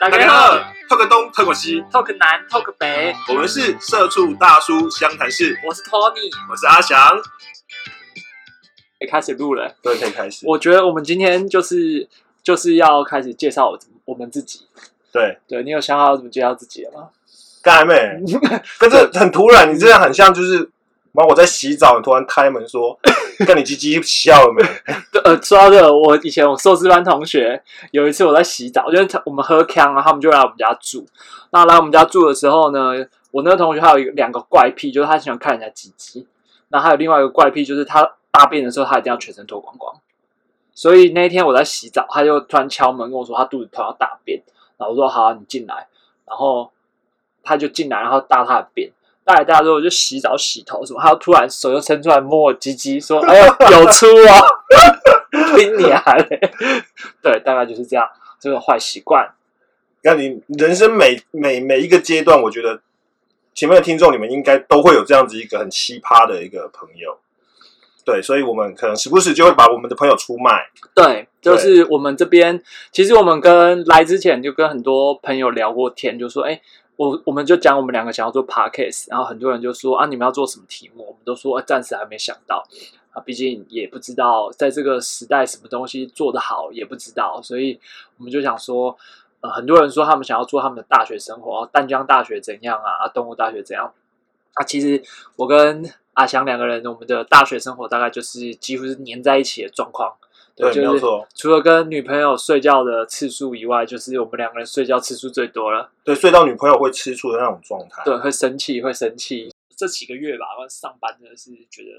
大家好，talk 东 talk 西，talk 南 talk 北，我们是社畜大叔湘潭市。我是 Tony，我是阿翔。可以开始录了，对，可以开始。我觉得我们今天就是就是要开始介绍我们自己。对，对你有想好怎么介绍自己了吗？干还没，可是很突然，你这样很像就是，然后我在洗澡，你突然开门说。跟你鸡鸡笑了没？呃，说到这个，我以前我硕士班同学有一次我在洗澡，就是他我们喝康啊，他们就来我们家住。那来我们家住的时候呢，我那个同学还有一个两个怪癖，就是他喜欢看人家鸡鸡。那还有另外一个怪癖，就是他大便的时候他一定要全身脱光光。所以那一天我在洗澡，他就突然敲门跟我说他肚子痛要大便。然后我说好，你进来。然后他就进来，然后大他的便。大来大之后就洗澡洗头什么，他突然手又伸出来摸我鸡鸡，说：“哎呦，有出啊！” 听你啊嘞，对，大概就是这样，这个坏习惯。那你人生每每每一个阶段，我觉得前面的听众你们应该都会有这样子一个很奇葩的一个朋友。对，所以我们可能时不时就会把我们的朋友出卖。对，就是我们这边，其实我们跟来之前就跟很多朋友聊过天，就说：“哎。”我我们就讲我们两个想要做 podcast，然后很多人就说啊，你们要做什么题目？我们都说暂时还没想到啊，毕竟也不知道在这个时代什么东西做得好也不知道，所以我们就想说，呃，很多人说他们想要做他们的大学生活，啊淡江大学怎样啊，啊，东吴大学怎样啊？其实我跟阿翔两个人，我们的大学生活大概就是几乎是黏在一起的状况。对，没有错。除了跟女朋友睡觉的次数以外，就是我们两个人睡觉次数最多了。对，睡到女朋友会吃醋的那种状态。对，会生气，会生气。这几个月吧，上班真的是觉得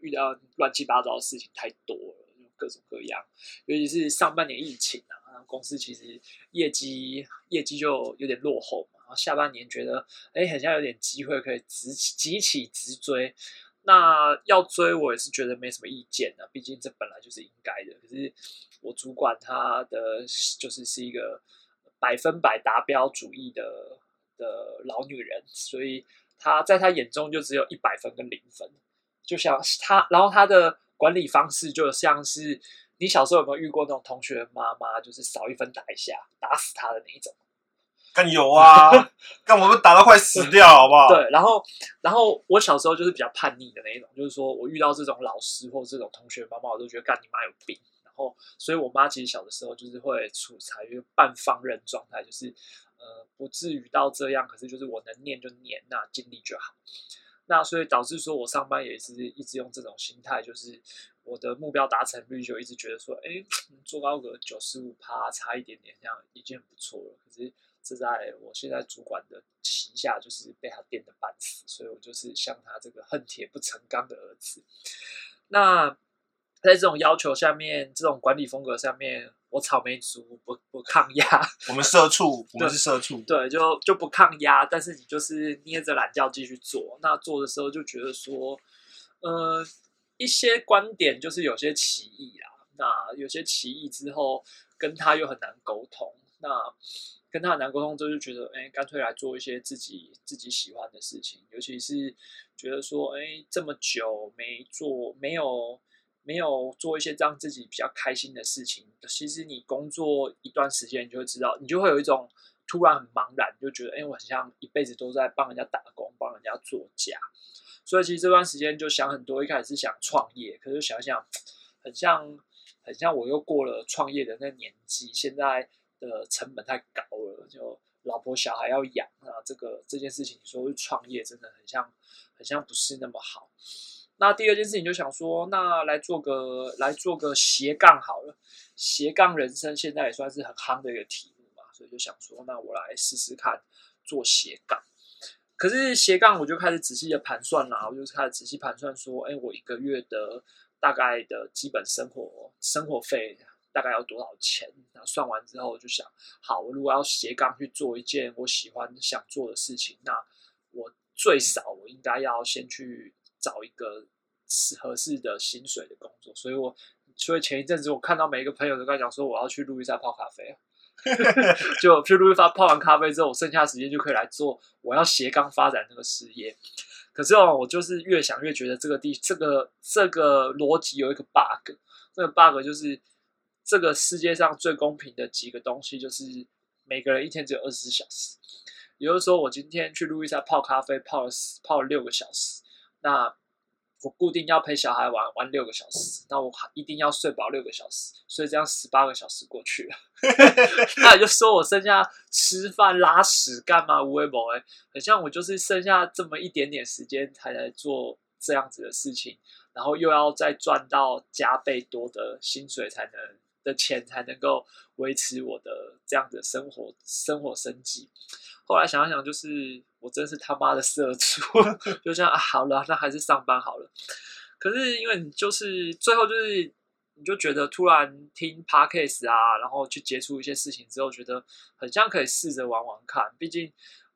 遇到乱七八糟的事情太多了，各种各样。尤其是上半年疫情啊，公司其实业绩业绩就有点落后嘛。然后下半年觉得，哎，好像有点机会可以直急起直追。那要追我也是觉得没什么意见的，毕竟这本来就是应该的。可是我主管他的就是是一个百分百达标主义的的老女人，所以他在他眼中就只有一百分跟零分。就像他，然后他的管理方式就像是你小时候有没有遇过那种同学妈妈，就是少一分打一下，打死他的那一种。更有啊！干我们打到快死掉，好不好？对，然后，然后我小时候就是比较叛逆的那一种，就是说我遇到这种老师或这种同学妈妈，我都觉得干你妈有病。然后，所以我妈其实小的时候就是会处在一个半放任状态，就是呃不至于到这样，可是就是我能念就念，那尽力就好。那所以导致说我上班也是一直用这种心态，就是我的目标达成率就一直觉得说，哎，做高个九十五趴，差一点点，这样已经很不错了。可是。是在我现在主管的旗下，就是被他电的半死，所以我就是像他这个恨铁不成钢的儿子。那在这种要求下面，这种管理风格下面，我草莓族不不抗压。我们社畜，我们是社畜，对，就就不抗压。但是你就是捏着懒觉继续做。那做的时候就觉得说，呃，一些观点就是有些歧义啊。那有些歧义之后，跟他又很难沟通。那跟他很难沟通，就是觉得，哎，干脆来做一些自己自己喜欢的事情。尤其是觉得说，哎，这么久没做，没有没有做一些让自己比较开心的事情。其实你工作一段时间，你就会知道，你就会有一种突然很茫然，就觉得，哎，我很像一辈子都在帮人家打工，帮人家做假。所以其实这段时间就想很多，一开始是想创业，可是想想，很像很像我又过了创业的那年纪，现在。的成本太高了，就老婆小孩要养啊，这个这件事情，你说创业真的很像，很像不是那么好。那第二件事情就想说，那来做个来做个斜杠好了，斜杠人生现在也算是很夯的一个题目嘛，所以就想说，那我来试试看做斜杠。可是斜杠我就开始仔细的盘算啦，我就开始仔细盘算说，哎，我一个月的大概的基本生活生活费。大概要多少钱？那算完之后，我就想，好，我如果要斜杠去做一件我喜欢、想做的事情，那我最少我应该要先去找一个合适的薪水的工作。所以，我所以前一阵子我看到每一个朋友都在讲说，我要去路易莎泡咖啡，就去路易莎泡完咖啡之后，我剩下时间就可以来做我要斜杠发展这个事业。可是哦，我就是越想越觉得这个地这个这个逻辑有一个 bug，这个 bug 就是。这个世界上最公平的几个东西，就是每个人一天只有二十四小时，也就是说，我今天去路易莎泡咖啡，泡了泡了六个小时，那我固定要陪小孩玩玩六个小时，那我一定要睡饱六个小时，所以这样十八个小时过去了，那也就说我剩下吃饭、拉屎干嘛无为某哎，很像我就是剩下这么一点点时间才来做这样子的事情，然后又要再赚到加倍多的薪水才能的钱才能够维持我的这样的生活生活生计。后来想想，就是我真是他妈的社畜，就这样啊，好了，那还是上班好了。可是因为你就是最后就是你就觉得突然听 podcast 啊，然后去接触一些事情之后，觉得很像可以试着玩玩看。毕竟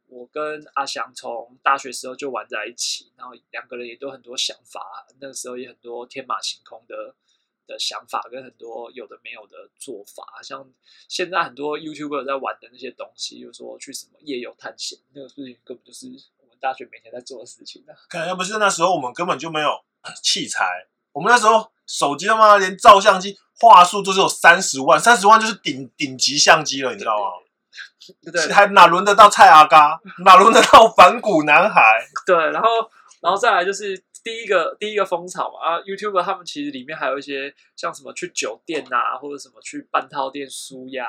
我跟阿翔从大学时候就玩在一起，然后两个人也都很多想法，那个时候也很多天马行空的。的想法跟很多有的没有的做法，像现在很多 YouTuber 在玩的那些东西，就说去什么夜游探险，那个事情根本就是我们大学每天在做的事情啊。可能要不是那时候我们根本就没有 器材，我们那时候手机他妈连照相机画素都是有三十万，三十万就是顶顶级相机了，你知道吗？对，还哪轮得到蔡阿嘎，哪轮得到反骨男孩？对，然后，然后再来就是。第一个第一个风潮嘛啊，YouTube 他们其实里面还有一些像什么去酒店呐，或者什么去半套店输压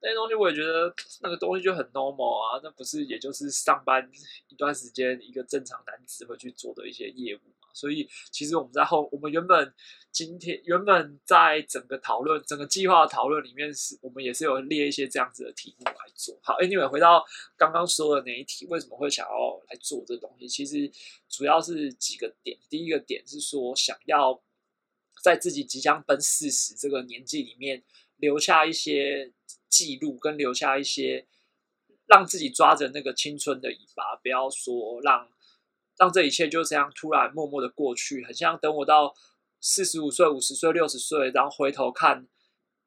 那些东西，我也觉得那个东西就很 normal 啊，那不是也就是上班一段时间一个正常男子会去做的一些业务。所以，其实我们在后，我们原本今天原本在整个讨论、整个计划讨论里面，是我们也是有列一些这样子的题目来做。好，Anyway，回到刚刚说的那一题，为什么会想要来做这东西？其实主要是几个点。第一个点是说，想要在自己即将奔四十这个年纪里面，留下一些记录，跟留下一些让自己抓着那个青春的尾巴，不要说让。让这一切就这样突然默默的过去，很像等我到四十五岁、五十岁、六十岁，然后回头看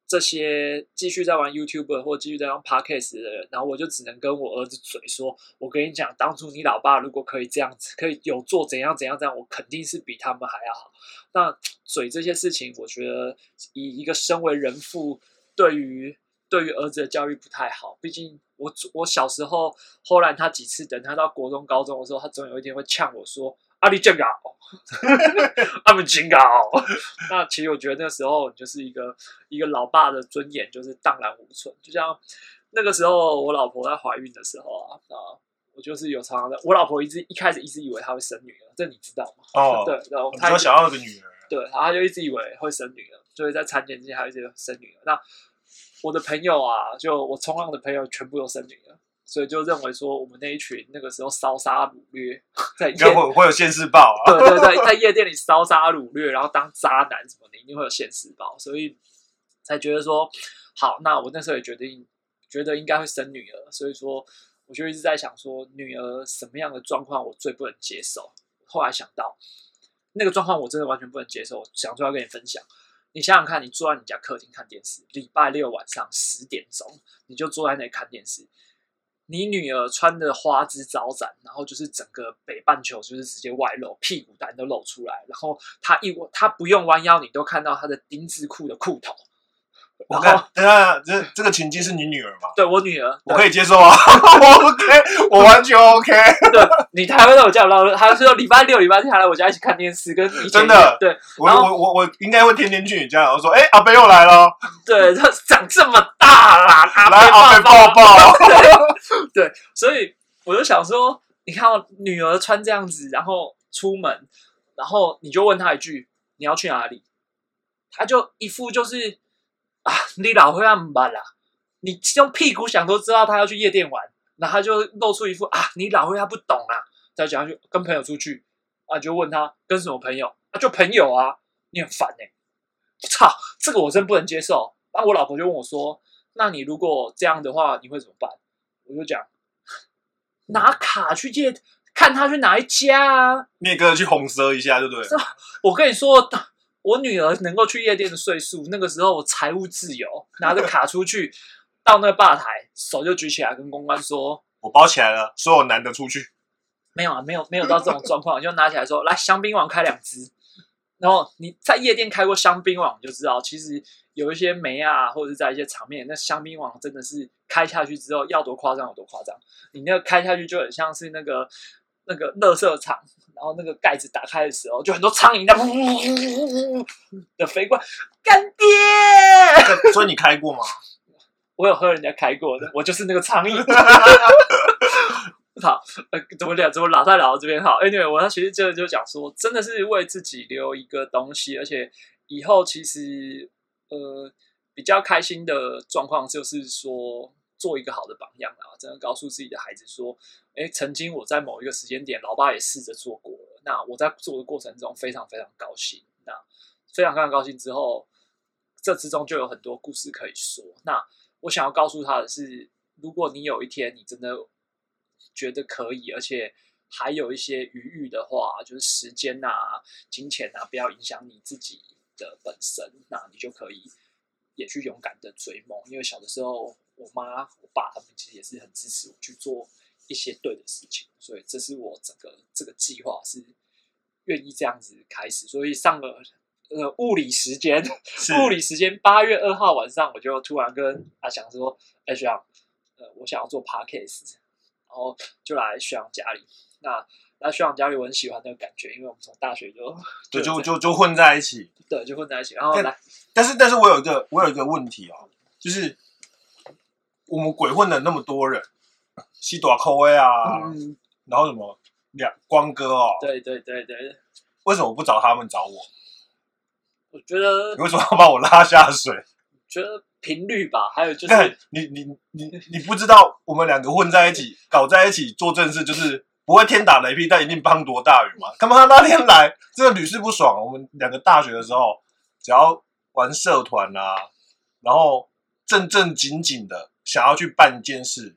这些继续在玩 YouTube 或继续在玩 Podcast 的人，然后我就只能跟我儿子嘴说：“我跟你讲，当初你老爸如果可以这样子，可以有做怎样怎样这样，我肯定是比他们还要好。”那嘴这些事情，我觉得以一个身为人父，对于。对于儿子的教育不太好，毕竟我我小时候，后来他几次等他到国中、高中的时候，他总有一天会呛我说：“阿里健搞，阿们真搞。” 那其实我觉得那时候就是一个一个老爸的尊严就是荡然无存。就像那个时候我老婆在怀孕的时候啊啊，我就是有常常的，我老婆一直一开始一直以为她会生女儿，这你知道吗？哦，对，然后她想要个女儿，对，然后她就一直以为会生女儿，所以在产检之前还一直生女儿。那我的朋友啊，就我冲浪的朋友全部都生女了，所以就认为说我们那一群那个时候烧杀掳掠，在夜会会有现世报啊，对对对，在夜店里烧杀掳掠，然后当渣男什么的，一定会有现世报，所以才觉得说好，那我那时候也决定觉得应该会生女儿，所以说我就一直在想说女儿什么样的状况我最不能接受，后来想到那个状况我真的完全不能接受，想出来跟你分享。你想想看，你坐在你家客厅看电视，礼拜六晚上十点钟，你就坐在那里看电视。你女儿穿的花枝招展，然后就是整个北半球就是直接外露，屁股蛋都露出来，然后她一她不用弯腰，你都看到她的丁字裤的裤头。我看，等下，这这个情境是你女儿吗？对我女儿，我可以接受啊，我 OK，我完全 OK。对，你还会在我家唠，还说礼拜六、礼拜天还来我家一起看电视，跟真的，对，我我我我应该会天天去你家，然后说，哎，阿贝又来了，对他长这么大啦，来阿贝抱抱，对，所以我就想说，你看我女儿穿这样子，然后出门，然后你就问她一句，你要去哪里？她就一副就是。啊，你老会那么慢啦！你用屁股想都知道他要去夜店玩，然后他就露出一副啊，你老会他不懂啊，再讲去跟朋友出去啊，就问他跟什么朋友啊，就朋友啊，你很烦哎！操，这个我真不能接受。那我老婆就问我说：“那你如果这样的话，你会怎么办？”我就讲拿卡去借，看他去哪一家啊，那个去红蛇一下，对不对？我跟你说。我女儿能够去夜店的岁数，那个时候我财务自由，拿着卡出去，到那个吧台，手就举起来，跟公关说：“我包起来了，所有男的出去。”没有啊，没有没有到这种状况，就拿起来说：“来，香槟王开两支。”然后你在夜店开过香槟王，你就知道，其实有一些梅啊，或者是在一些场面，那香槟王真的是开下去之后要多夸张有多夸张。你那个开下去就很像是那个那个垃圾场，然后那个盖子打开的时候，就很多苍蝇在呜呜呜呜的飞过来，干爹！所以你开过吗？我有喝人家开过的，我就是那个苍蝇。好，呃，怎么讲？怎么老在聊到这边？好，Anyway，我其实就就讲说，真的是为自己留一个东西，而且以后其实呃比较开心的状况就是说，做一个好的榜样啊，真的告诉自己的孩子说，哎，曾经我在某一个时间点，老爸也试着做过了，那我在做的过程中非常非常高兴，那非常非常高兴之后，这之中就有很多故事可以说。那我想要告诉他的是，如果你有一天你真的觉得可以，而且还有一些余裕的话，就是时间啊、金钱啊，不要影响你自己的本身，那你就可以也去勇敢的追梦。因为小的时候，我妈、我爸他们其实也是很支持我去做一些对的事情，所以这是我整个这个计划是愿意这样子开始。所以上了呃物理时间，物理时间八月二号晚上，我就突然跟阿翔说：“哎，学长，呃，我想要做 podcast。”然后就来学长家里，那那学长家里，我很喜欢那个感觉，因为我们从大学就对，就就就混在一起，对，就混在一起。然后来，但是但是我有一个我有一个问题哦，就是我们鬼混了那么多人，西多扣威啊，然后什么两光哥哦，对对对对，为什么不找他们找我？我觉得你为什么要把我拉下水？觉得频率吧，还有就是你你你你不知道我们两个混在一起搞在一起做正事，就是不会天打雷劈，但一定滂沱大雨嘛。他妈他那天来，真的屡试不爽。我们两个大学的时候，只要玩社团啊，然后正正经经的想要去办一件事，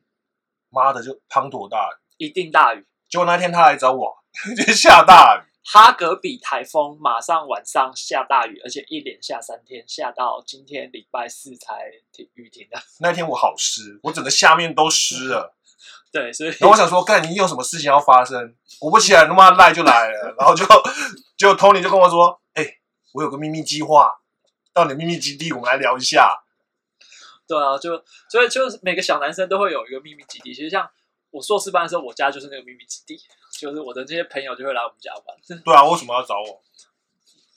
妈的就滂沱大雨，一定大雨。结果那天他来找我，就下大雨。哈格比台风马上晚上下大雨，而且一连下三天，下到今天礼拜四才停雨停的。那天我好湿，我整个下面都湿了。对，所以然后我想说，干你有什么事情要发生？果不其然，他妈赖就来了。然后就就 Tony 就跟我说：“哎，我有个秘密计划，到你秘密基地，我们来聊一下。”对啊，就所以就是每个小男生都会有一个秘密基地。其实像我硕士班的时候，我家就是那个秘密基地。就是我的这些朋友就会来我们家玩。对啊，为什么要找我？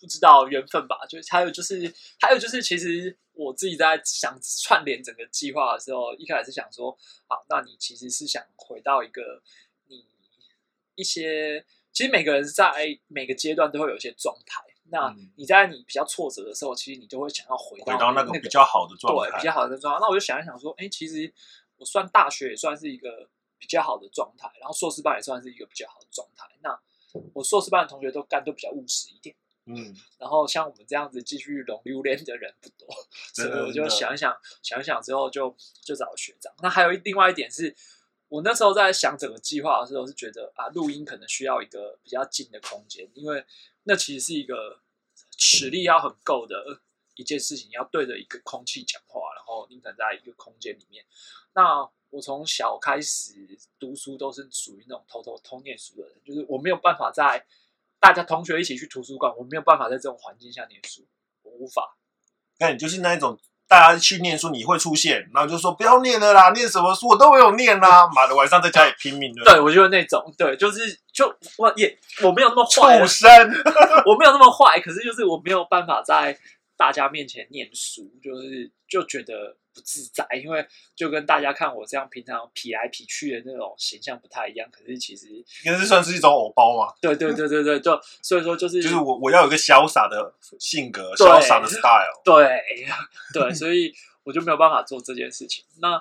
不知道缘分吧。就还有就是，还有就是，其实我自己在想串联整个计划的时候，一开始是想说，好，那你其实是想回到一个你一些，其实每个人在每个阶段都会有一些状态。那你在你比较挫折的时候，其实你就会想要回到那个比较好的状态，对，比较好的状态。那我就想一想说，哎，其实我算大学也算是一个。比较好的状态，然后硕士班也算是一个比较好的状态。那我硕士班的同学都干都比较务实一点，嗯，然后像我们这样子继续龙榴莲的人不多，所以我就想一想，想一想之后就就找学长。那还有另外一点是，我那时候在想整个计划的时候是觉得啊，录音可能需要一个比较近的空间，因为那其实是一个实力要很够的一件事情，要对着一个空气讲话，然后你可能在一个空间里面，那。我从小开始读书都是属于那种偷偷偷念书的人，就是我没有办法在大家同学一起去图书馆，我没有办法在这种环境下念书，我无法。那你就是那一种大家去念书你会出现，然后就说不要念了啦，念什么书我都没有念啦，妈的晚上在家里拼命的。对，我就是那种，对，就是就我也我没有那么坏，畜生，我没有那么坏，可是就是我没有办法在大家面前念书，就是就觉得。不自在，因为就跟大家看我这样平常痞来痞去的那种形象不太一样。可是其实应该是算是一种偶包嘛。对对对对对，就所以说就是就是我我要有一个潇洒的性格，潇洒的 style。对对，所以。我就没有办法做这件事情。那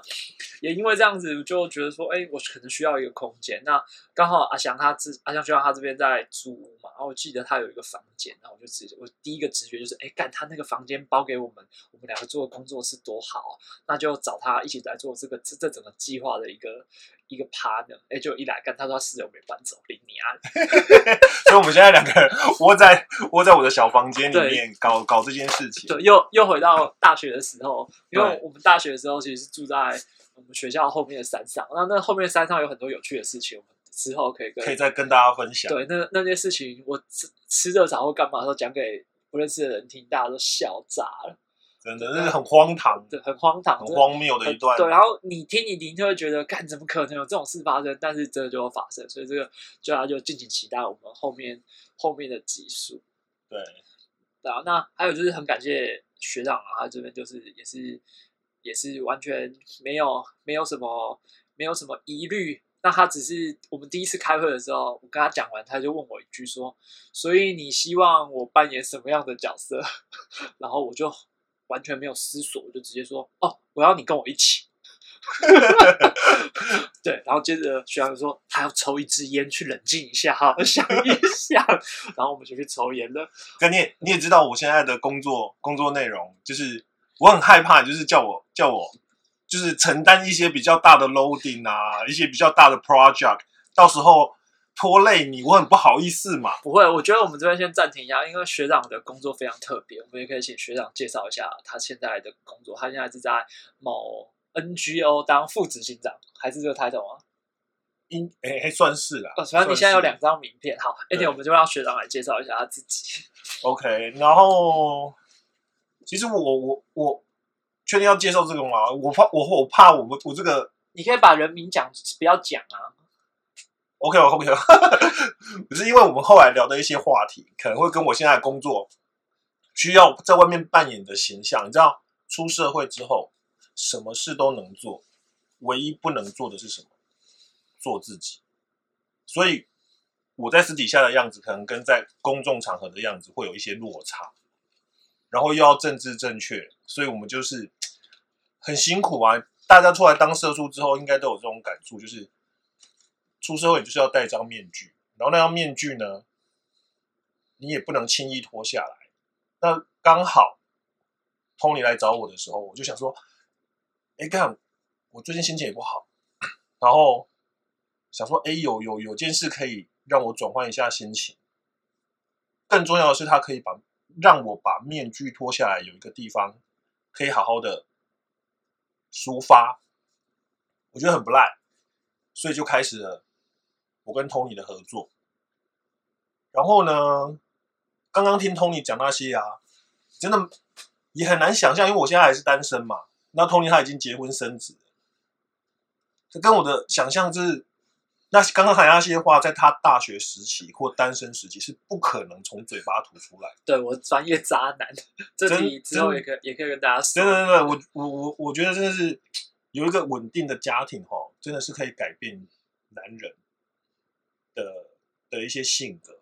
也因为这样子，就觉得说，哎，我可能需要一个空间。那刚好阿翔他自阿翔学长他这边在租屋嘛，然后我记得他有一个房间，然后我就直接我第一个直觉就是，哎，干他那个房间包给我们，我们两个做的工作是多好，那就找他一起来做这个这这整个计划的一个一个 partner。哎，就一来干，他说他室友没搬走，领你啊。所以我们现在两个人窝在窝在我的小房间里面搞搞这件事情。对，又又回到大学的时候。因为我们大学的时候其实是住在我们学校后面的山上，那那后面山上有很多有趣的事情，我们之后可以跟可以再跟大家分享。对那那些事情，我吃吃热炒或干嘛的时候讲给不认识的人听，大家都笑炸了，真的，那是很荒唐、对，很荒唐，很荒谬的一段。对，然后你听你听就会觉得，干怎么可能有这种事发生？但是真的就会发生，所以这个就大家就敬请期待我们后面后面的集数。对，对啊，那还有就是很感谢学长啊，他这边就是也是也是完全没有没有什么没有什么疑虑。那他只是我们第一次开会的时候，我跟他讲完，他就问我一句说：“所以你希望我扮演什么样的角色？” 然后我就完全没有思索，我就直接说：“哦，我要你跟我一起。”对，然后接着学长说他要抽一支烟去冷静一下，好 好想一想，然后我们就去抽烟了。可你也你也知道，我现在的工作工作内容就是我很害怕，就是叫我叫我就是承担一些比较大的 loading 啊，一些比较大的 project，到时候拖累你，我很不好意思嘛。不会，我觉得我们这边先暂停一下，因为学长的工作非常特别，我们也可以请学长介绍一下他现在的工作。他现在是在某 NGO 当副执行长，还是这个 title 吗？应哎还算是啦。哦，反正你现在有两张名片，好，那对天我们就让学长来介绍一下他自己。OK，然后其实我我我确定要接受这个吗？我怕我我怕我我这个你可以把人名讲，不要讲啊。OK OK，只是因为我们后来聊的一些话题，可能会跟我现在的工作需要在外面扮演的形象，你知道，出社会之后什么事都能做，唯一不能做的是什么？做自己。所以我在私底下的样子，可能跟在公众场合的样子会有一些落差，然后又要政治正确，所以我们就是很辛苦啊。大家出来当社畜之后，应该都有这种感触，就是出社会就是要戴一张面具，然后那张面具呢，你也不能轻易脱下来。那刚好 Tony 来找我的时候，我就想说，哎，干，我最近心情也不好，然后想说，哎，有有有件事可以让我转换一下心情。更重要的是，他可以把让我把面具脱下来，有一个地方可以好好的抒发，我觉得很不赖，所以就开始了我跟 Tony 的合作。然后呢，刚刚听 Tony 讲那些啊，真的也很难想象，因为我现在还是单身嘛。那 Tony 他已经结婚生子，这跟我的想象就是，那刚刚喊那些话，在他大学时期或单身时期是不可能从嘴巴吐出来的。对我专业渣男，这真题之后也可以也可以跟大家说。真的，真的，我我我我觉得真的是有一个稳定的家庭哈，真的是可以改变男人的的一些性格。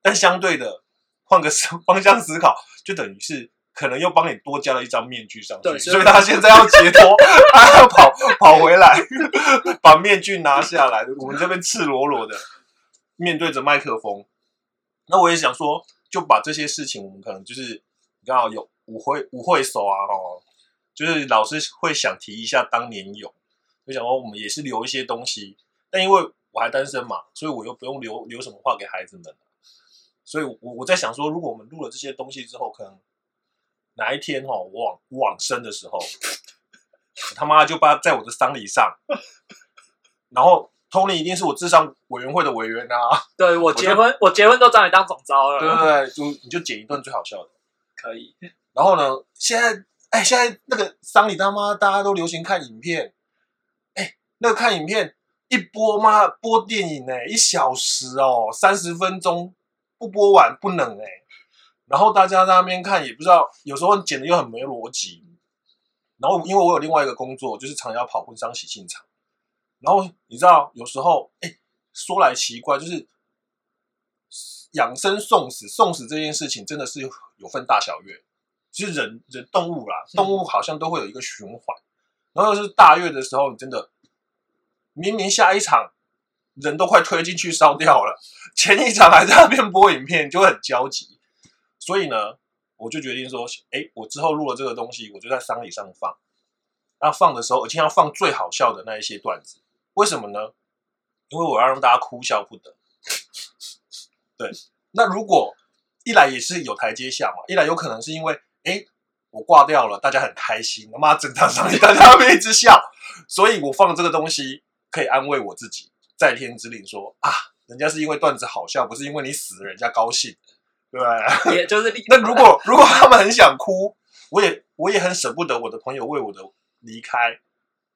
但相对的，换个思 方向思考，就等于是可能又帮你多加了一张面具上去，对所以他现在要解脱，他要跑跑回来，把面具拿下来。我们这边赤裸裸的面对着麦克风。那我也想说，就把这些事情，我们可能就是你刚好有舞会舞会手啊，哦，就是老师会想提一下当年有，就想说我们也是留一些东西，但因为我还单身嘛，所以我又不用留留什么话给孩子们所以我我在想说，如果我们录了这些东西之后，可能哪一天哦，我往往生的时候，我他妈就把在我的丧礼上，然后 Tony 一定是我智商委员会的委员啊，对我结婚，我结婚都找你当总招了。对不对？就你就剪一段最好笑的。可以。然后呢，现在哎，现在那个丧礼他妈大家都流行看影片，哎，那个看影片一播妈播电影哎，一小时哦，三十分钟不播完不能哎。然后大家在那边看也不知道，有时候剪的又很没逻辑。然后因为我有另外一个工作，就是常要跑婚丧喜庆场。然后你知道，有时候哎，说来奇怪，就是养生送死，送死这件事情真的是有有分大小月。其实人人动物啦，动物好像都会有一个循环。然后是大月的时候，你真的明明下一场人都快推进去烧掉了，前一场还在那边播影片，就会很焦急。所以呢，我就决定说，哎，我之后录了这个东西，我就在丧礼上放。那放的时候，而且要放最好笑的那一些段子。为什么呢？因为我要让大家哭笑不得。对，那如果一来也是有台阶下嘛，一来有可能是因为，哎，我挂掉了，大家很开心，他妈整场上礼大家会一直笑，所以我放这个东西可以安慰我自己。在天之灵说啊，人家是因为段子好笑，不是因为你死了人家高兴，对吧？也就是那如果如果他们很想哭，我也我也很舍不得我的朋友为我的离开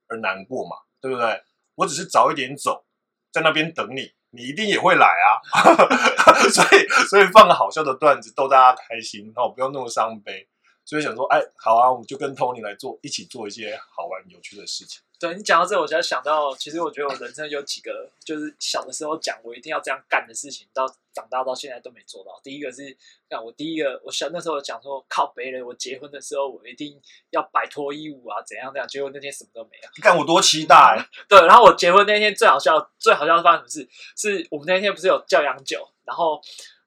而难过嘛，对不对？我只是早一点走，在那边等你，你一定也会来啊。所以所以放个好笑的段子逗大家开心，哦，不用那么伤悲。所以想说，哎，好啊，我们就跟 Tony 来做，一起做一些好玩有趣的事情。对你讲到这，我才想到，其实我觉得我人生有几个，就是小的时候讲我一定要这样干的事情，到长大到现在都没做到。第一个是，看我第一个，我小那时候讲说靠别人，我结婚的时候我一定要摆脱衣舞啊，怎样怎样，结果那天什么都没有。你看我多期待！对，然后我结婚那天最好笑，最好笑是发生什么事？是我们那天不是有教洋酒，然后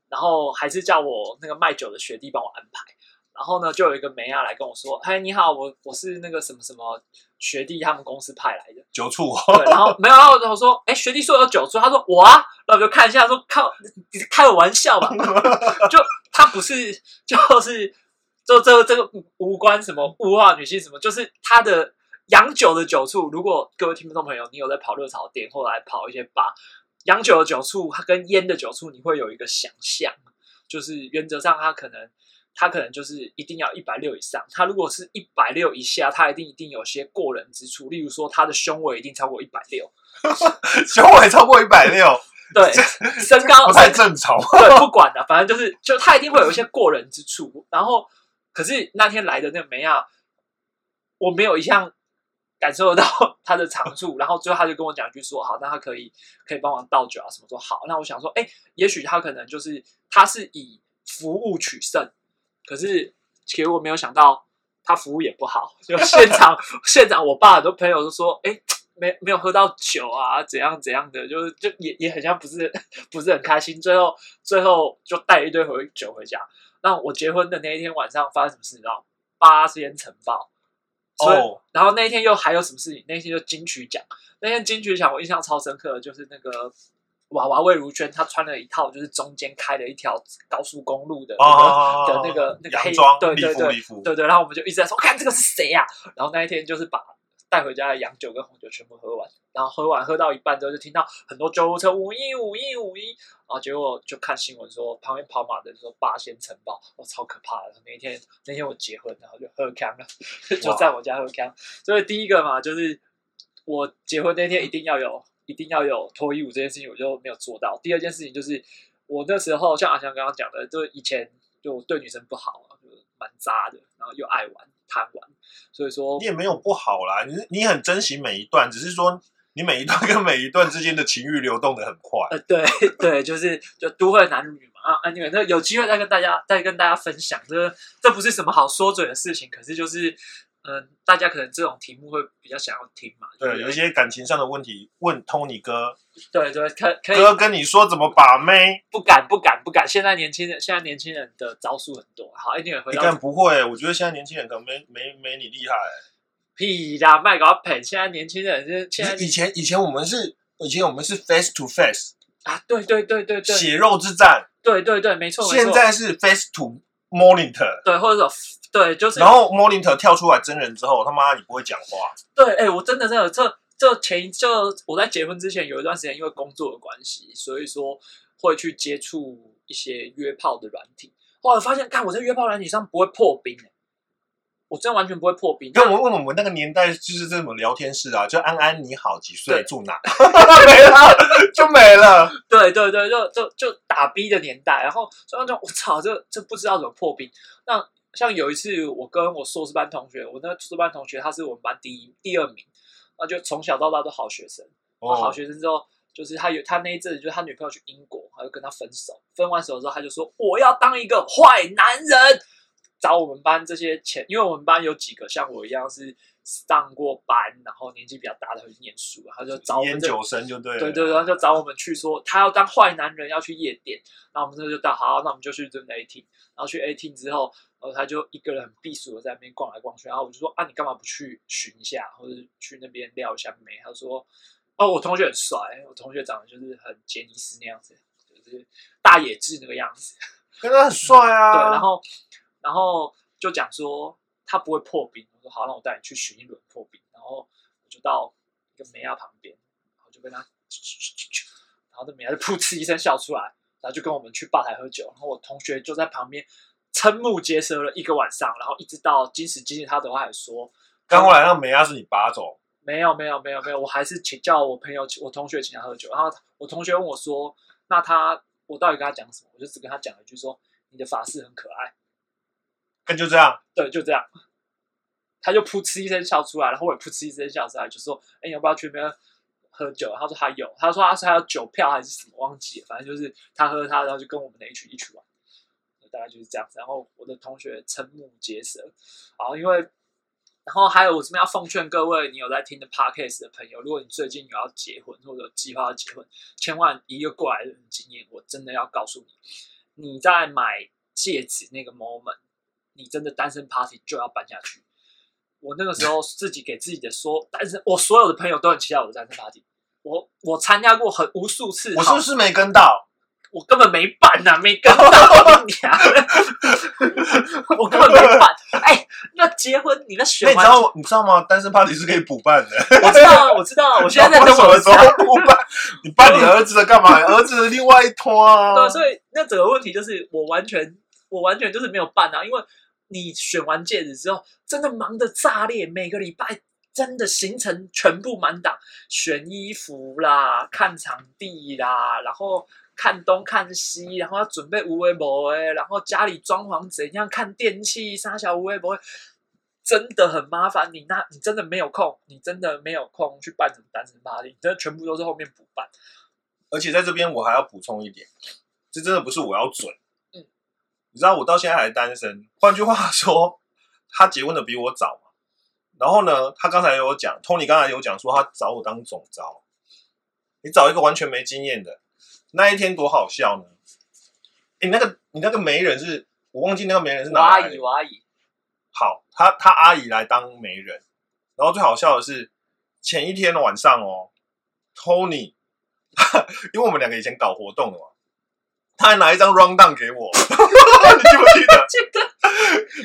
然后还是叫我那个卖酒的学弟帮我安排。然后呢，就有一个梅亚来跟我说：“嗨，你好，我我是那个什么什么学弟，他们公司派来的酒醋。”对，然后没有，然后我说：“哎，学弟说有酒醋。”他说：“我啊。”然后我就看一下，说：“靠，你开我玩笑吧？”就他不是，就是就这个这个无关什么物化女性什么，就是他的洋酒的酒醋。如果各位听众朋友，你有在跑热炒店或来跑一些吧，洋酒的酒醋，它跟烟的酒醋，你会有一个想象，就是原则上它可能。他可能就是一定要一百六以上，他如果是一百六以下，他一定一定有些过人之处，例如说他的胸围一定超过一百六，胸围超过一百六，对，身高不太正常，对，不管了，反正就是就他一定会有一些过人之处。然后，可是那天来的那个梅亚，我没有一项感受得到他的长处，然后最后他就跟我讲一句说：“好，那他可以可以帮忙倒酒啊什么说好。”那我想说，哎，也许他可能就是他是以服务取胜。可是，其实我没有想到，他服务也不好。就现场，现场，我爸很多朋友都说：“哎，没没有喝到酒啊，怎样怎样的，就是就也也很像不是不是很开心。”最后，最后就带一堆回酒回家。那我结婚的那一天晚上发生什么事？你知道？八仙城堡。哦。然后那一天又还有什么事情？那天就金曲奖。那天金曲奖我印象超深刻，就是那个。娃娃魏如萱，她穿了一套，就是中间开了一条高速公路的那个的那个那个黑对对对对对，然后我们就一直在说，看这个是谁呀？然后那一天就是把带回家的洋酒跟红酒全部喝完，然后喝完喝到一半之后，就听到很多救护车五一五一五一，然后结果就看新闻说旁边跑马的说八仙城堡，我超可怕的。那一天那天我结婚，然后就喝康了，就在我家喝康。所以第一个嘛，就是我结婚那天一定要有。一定要有脱衣舞这件事情，我就没有做到。第二件事情就是，我那时候像阿翔刚刚讲的，就以前就对女生不好，就蛮渣的，然后又爱玩贪玩，所以说你也没有不好啦，你你很珍惜每一段，只是说你每一段跟每一段之间的情欲流动的很快。呃，对 对，就是就都会男女嘛啊，那个那有机会再跟大家再跟大家分享，这这不是什么好说嘴的事情，可是就是。嗯，大家可能这种题目会比较想要听嘛？对，有一些感情上的问题问 Tony 哥。对对，可可以。哥跟你说怎么把妹？不敢不敢不敢！现在年轻人，现在年轻人的招数很多。好，一定回答。你看不会？我觉得现在年轻人可能没没没你厉害。屁啦，卖搞赔！现在年轻人是现在以前以前我们是以前我们是 face to face 啊，对对对对对，血肉之战。对对对，没错。现在是 face to monitor。对，或者说。对，就是。然后 monitor 跳出来真人之后，他妈你不会讲话。对，哎，我真的真的，这这前就我在结婚之前有一段时间，因为工作的关系，所以说会去接触一些约炮的软体。后来发现，看我在约炮软体上不会破冰，我真的完全不会破冰。跟我们问我们那个年代就是这种聊天室啊，就安安你好，几岁住哪？没了就没了。对对对，就就就打逼的年代，然后所以就我操，这这不知道怎么破冰。那像有一次，我跟我硕士班同学，我那个硕士班同学他是我们班第一、第二名，那就从小到大都好学生。好学生之后，就是他有他那一阵子，就是他女朋友去英国，他就跟他分手。分完手之后，他就说我要当一个坏男人，找我们班这些前，因为我们班有几个像我一样是。上过班，然后年纪比较大的去念书，他就找我们酒生就对，对对，然后就找我们去说他要当坏男人，要去夜店，然后我们这就到好，那我们就去这 A T，然后去 A T 之后，然后他就一个人很避暑的在那边逛来逛去，然后我就说啊，你干嘛不去寻一下，或者去那边撩一下妹？他说哦，我同学很帅，我同学长得就是很杰尼斯那样子，就是大野智那个样子，真的很帅啊。对，然后然后就讲说他不会破冰。我说好，那我带你去寻一轮破冰，然后我就到一个梅亚旁边，然后就跟他然后那梅亚就噗嗤一声笑出来，然后就跟我们去吧台喝酒，然后我同学就在旁边瞠目结舌了一个晚上，然后一直到今时今日，他都还说刚过来那梅亚是你拔走，没有没有没有没有，我还是请叫我朋友我同学请他喝酒，然后我同学问我说，那他我到底跟他讲什么？我就只跟他讲了一句说，你的发饰很可爱。跟就这样，对，就这样。他就噗嗤一声笑出来，然后我也噗嗤一声笑出来，就说：“哎，你要不要去那边喝酒？”他说他有，他说他是还有酒票还是什么，忘记了，反正就是他喝他，然后就跟我们那一群一起玩，大概就是这样子。然后我的同学瞠目结舌，然后，因为然后还有我这边要奉劝各位，你有在听的 podcast 的朋友，如果你最近有要结婚或者计划要结婚，千万一个过来人经验，我真的要告诉你，你在买戒指那个 moment。你真的单身 party 就要办下去。我那个时候 自己给自己的说，单身，我所有的朋友都很期待我的单身 party。我我参加过很无数次，我是不是没跟到？我根本没办呐，没跟到你啊！我根本没办。哎，那结婚你那选完，你知道你知道吗？单身 party 是可以补办的。我知道，我知道。我现在在等我的时候补办。你办你儿子的干嘛？儿子的另外一拖啊。对，所以那整个问题就是我完全，我完全就是没有办啊，因为。你选完戒指之后，真的忙得炸裂，每个礼拜真的行程全部满档，选衣服啦，看场地啦，然后看东看西，然后要准备无微博哎，然后家里装潢怎样，看电器，啥小无微博，真的很麻烦。你那，你真的没有空，你真的没有空去办什么单身 party，这全部都是后面补办。而且在这边我还要补充一点，这真的不是我要准。你知道我到现在还单身，换句话说，他结婚的比我早嘛。然后呢，他刚才有讲，Tony 刚才有讲说他找我当总招，你找一个完全没经验的，那一天多好笑呢？你那个你那个媒人是我忘记那个媒人是哪阿姨，我阿姨。好，他他阿姨来当媒人，然后最好笑的是前一天晚上哦，Tony，因为我们两个以前搞活动的嘛。他还拿一张 round down 给我，你记不记得？记得。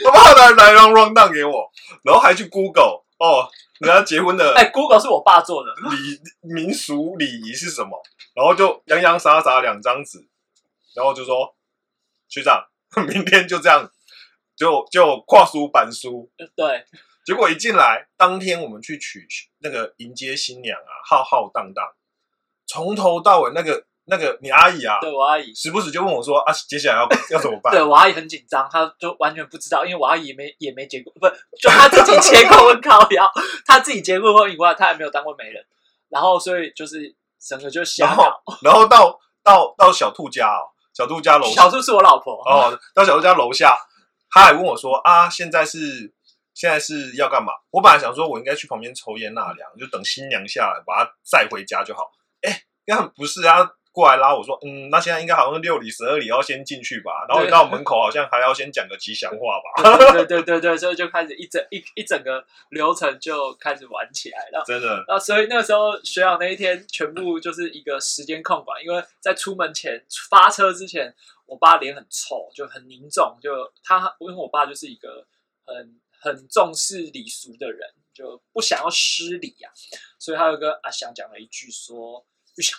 他妈的拿一张 round down 给我，然后还去 Google 哦，人家结婚的。哎，Google 是我爸做的。礼民俗礼仪是什么？然后就洋洋洒洒两张纸，然后就说学长，明天就这样，就就跨书板书。对。结果一进来，当天我们去取那个迎接新娘啊，浩浩荡荡，从头到尾那个。那个你阿姨啊，对我阿姨时不时就问我说啊，接下来要 要怎么办？对我阿姨很紧张，她就完全不知道，因为我阿姨没也没结过，不就她自己结过婚靠腰，她自己结过婚以外，她还没有当过媒人，然后所以就是整个就瞎搞。然后到到到小兔家哦，小兔家楼小兔是我老婆哦，到小兔家楼下，他还问我说啊，现在是现在是要干嘛？我本来想说我应该去旁边抽烟纳凉，就等新娘下来把她载回家就好。哎，那不是啊。过来拉我说，嗯，那现在应该好像是六里十二里要先进去吧，然后到门口好像还要先讲个吉祥话吧。对对对对，所以就开始一整一一整个流程就开始玩起来了。真的。那所以那个时候学长那一天全部就是一个时间控管，因为在出门前发车之前，我爸脸很臭，就很凝重，就他因为我爸就是一个很很重视礼俗的人，就不想要失礼啊，所以他有跟阿翔讲了一句说，玉祥。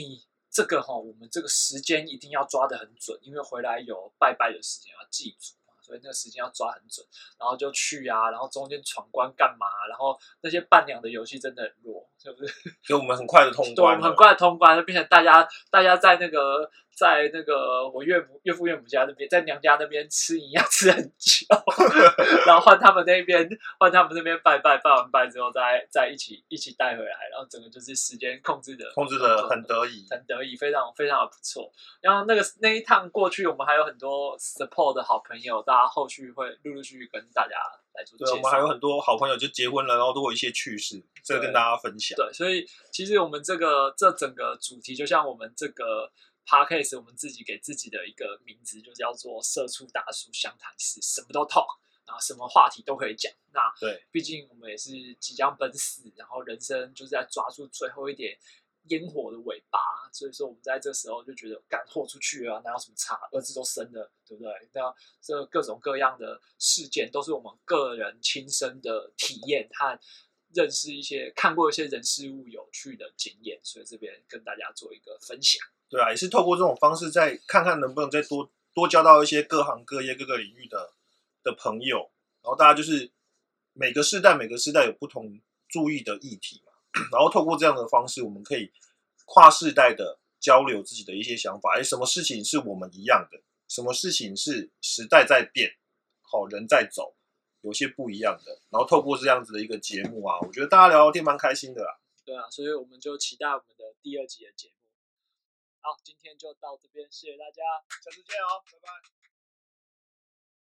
你这个哈，我们这个时间一定要抓得很准，因为回来有拜拜的时间要记住嘛，所以那个时间要抓很准，然后就去啊，然后中间闯关干嘛？然后那些伴娘的游戏真的很弱，是不是？所以我们很快的通关，对，我们很快的通关，就变成大家大家在那个。在那个我岳母、岳父、岳母家那边，在娘家那边吃营养吃很久，然后换他们那边，换他们那边拜拜，拜完拜之后再再一起一起带回来，然后整个就是时间控制的控制的很得意，很得意，非常非常的不错。然后那个那一趟过去，我们还有很多 support 的好朋友，大家后续会陆陆续续跟大家来做。对，我们还有很多好朋友就结婚了，然后都有一些趣事，这个跟大家分享。对，所以其实我们这个这整个主题，就像我们这个。Podcast 我们自己给自己的一个名字，就叫做“社畜大叔湘潭市”，什么都 talk，然后什么话题都可以讲。那对，毕竟我们也是即将奔四，然后人生就是在抓住最后一点烟火的尾巴，所以说我们在这时候就觉得，敢豁出去啊，哪有什么差？儿子都生了，对不对？那这各种各样的事件，都是我们个人亲身的体验和。认识一些看过一些人事物有趣的经验，所以这边跟大家做一个分享。对啊，也是透过这种方式，再看看能不能再多多交到一些各行各业、各个领域的的朋友，然后大家就是每个世代、每个世代有不同注意的议题嘛，然后透过这样的方式，我们可以跨世代的交流自己的一些想法。哎，什么事情是我们一样的？什么事情是时代在变，好人在走，有些不一样的。然后透过这样子的一个节目啊，我觉得大家聊聊天蛮开心的啦。对啊，所以我们就期待我们的第二集的节目。好，今天就到这边，谢谢大家，下次见哦，拜拜。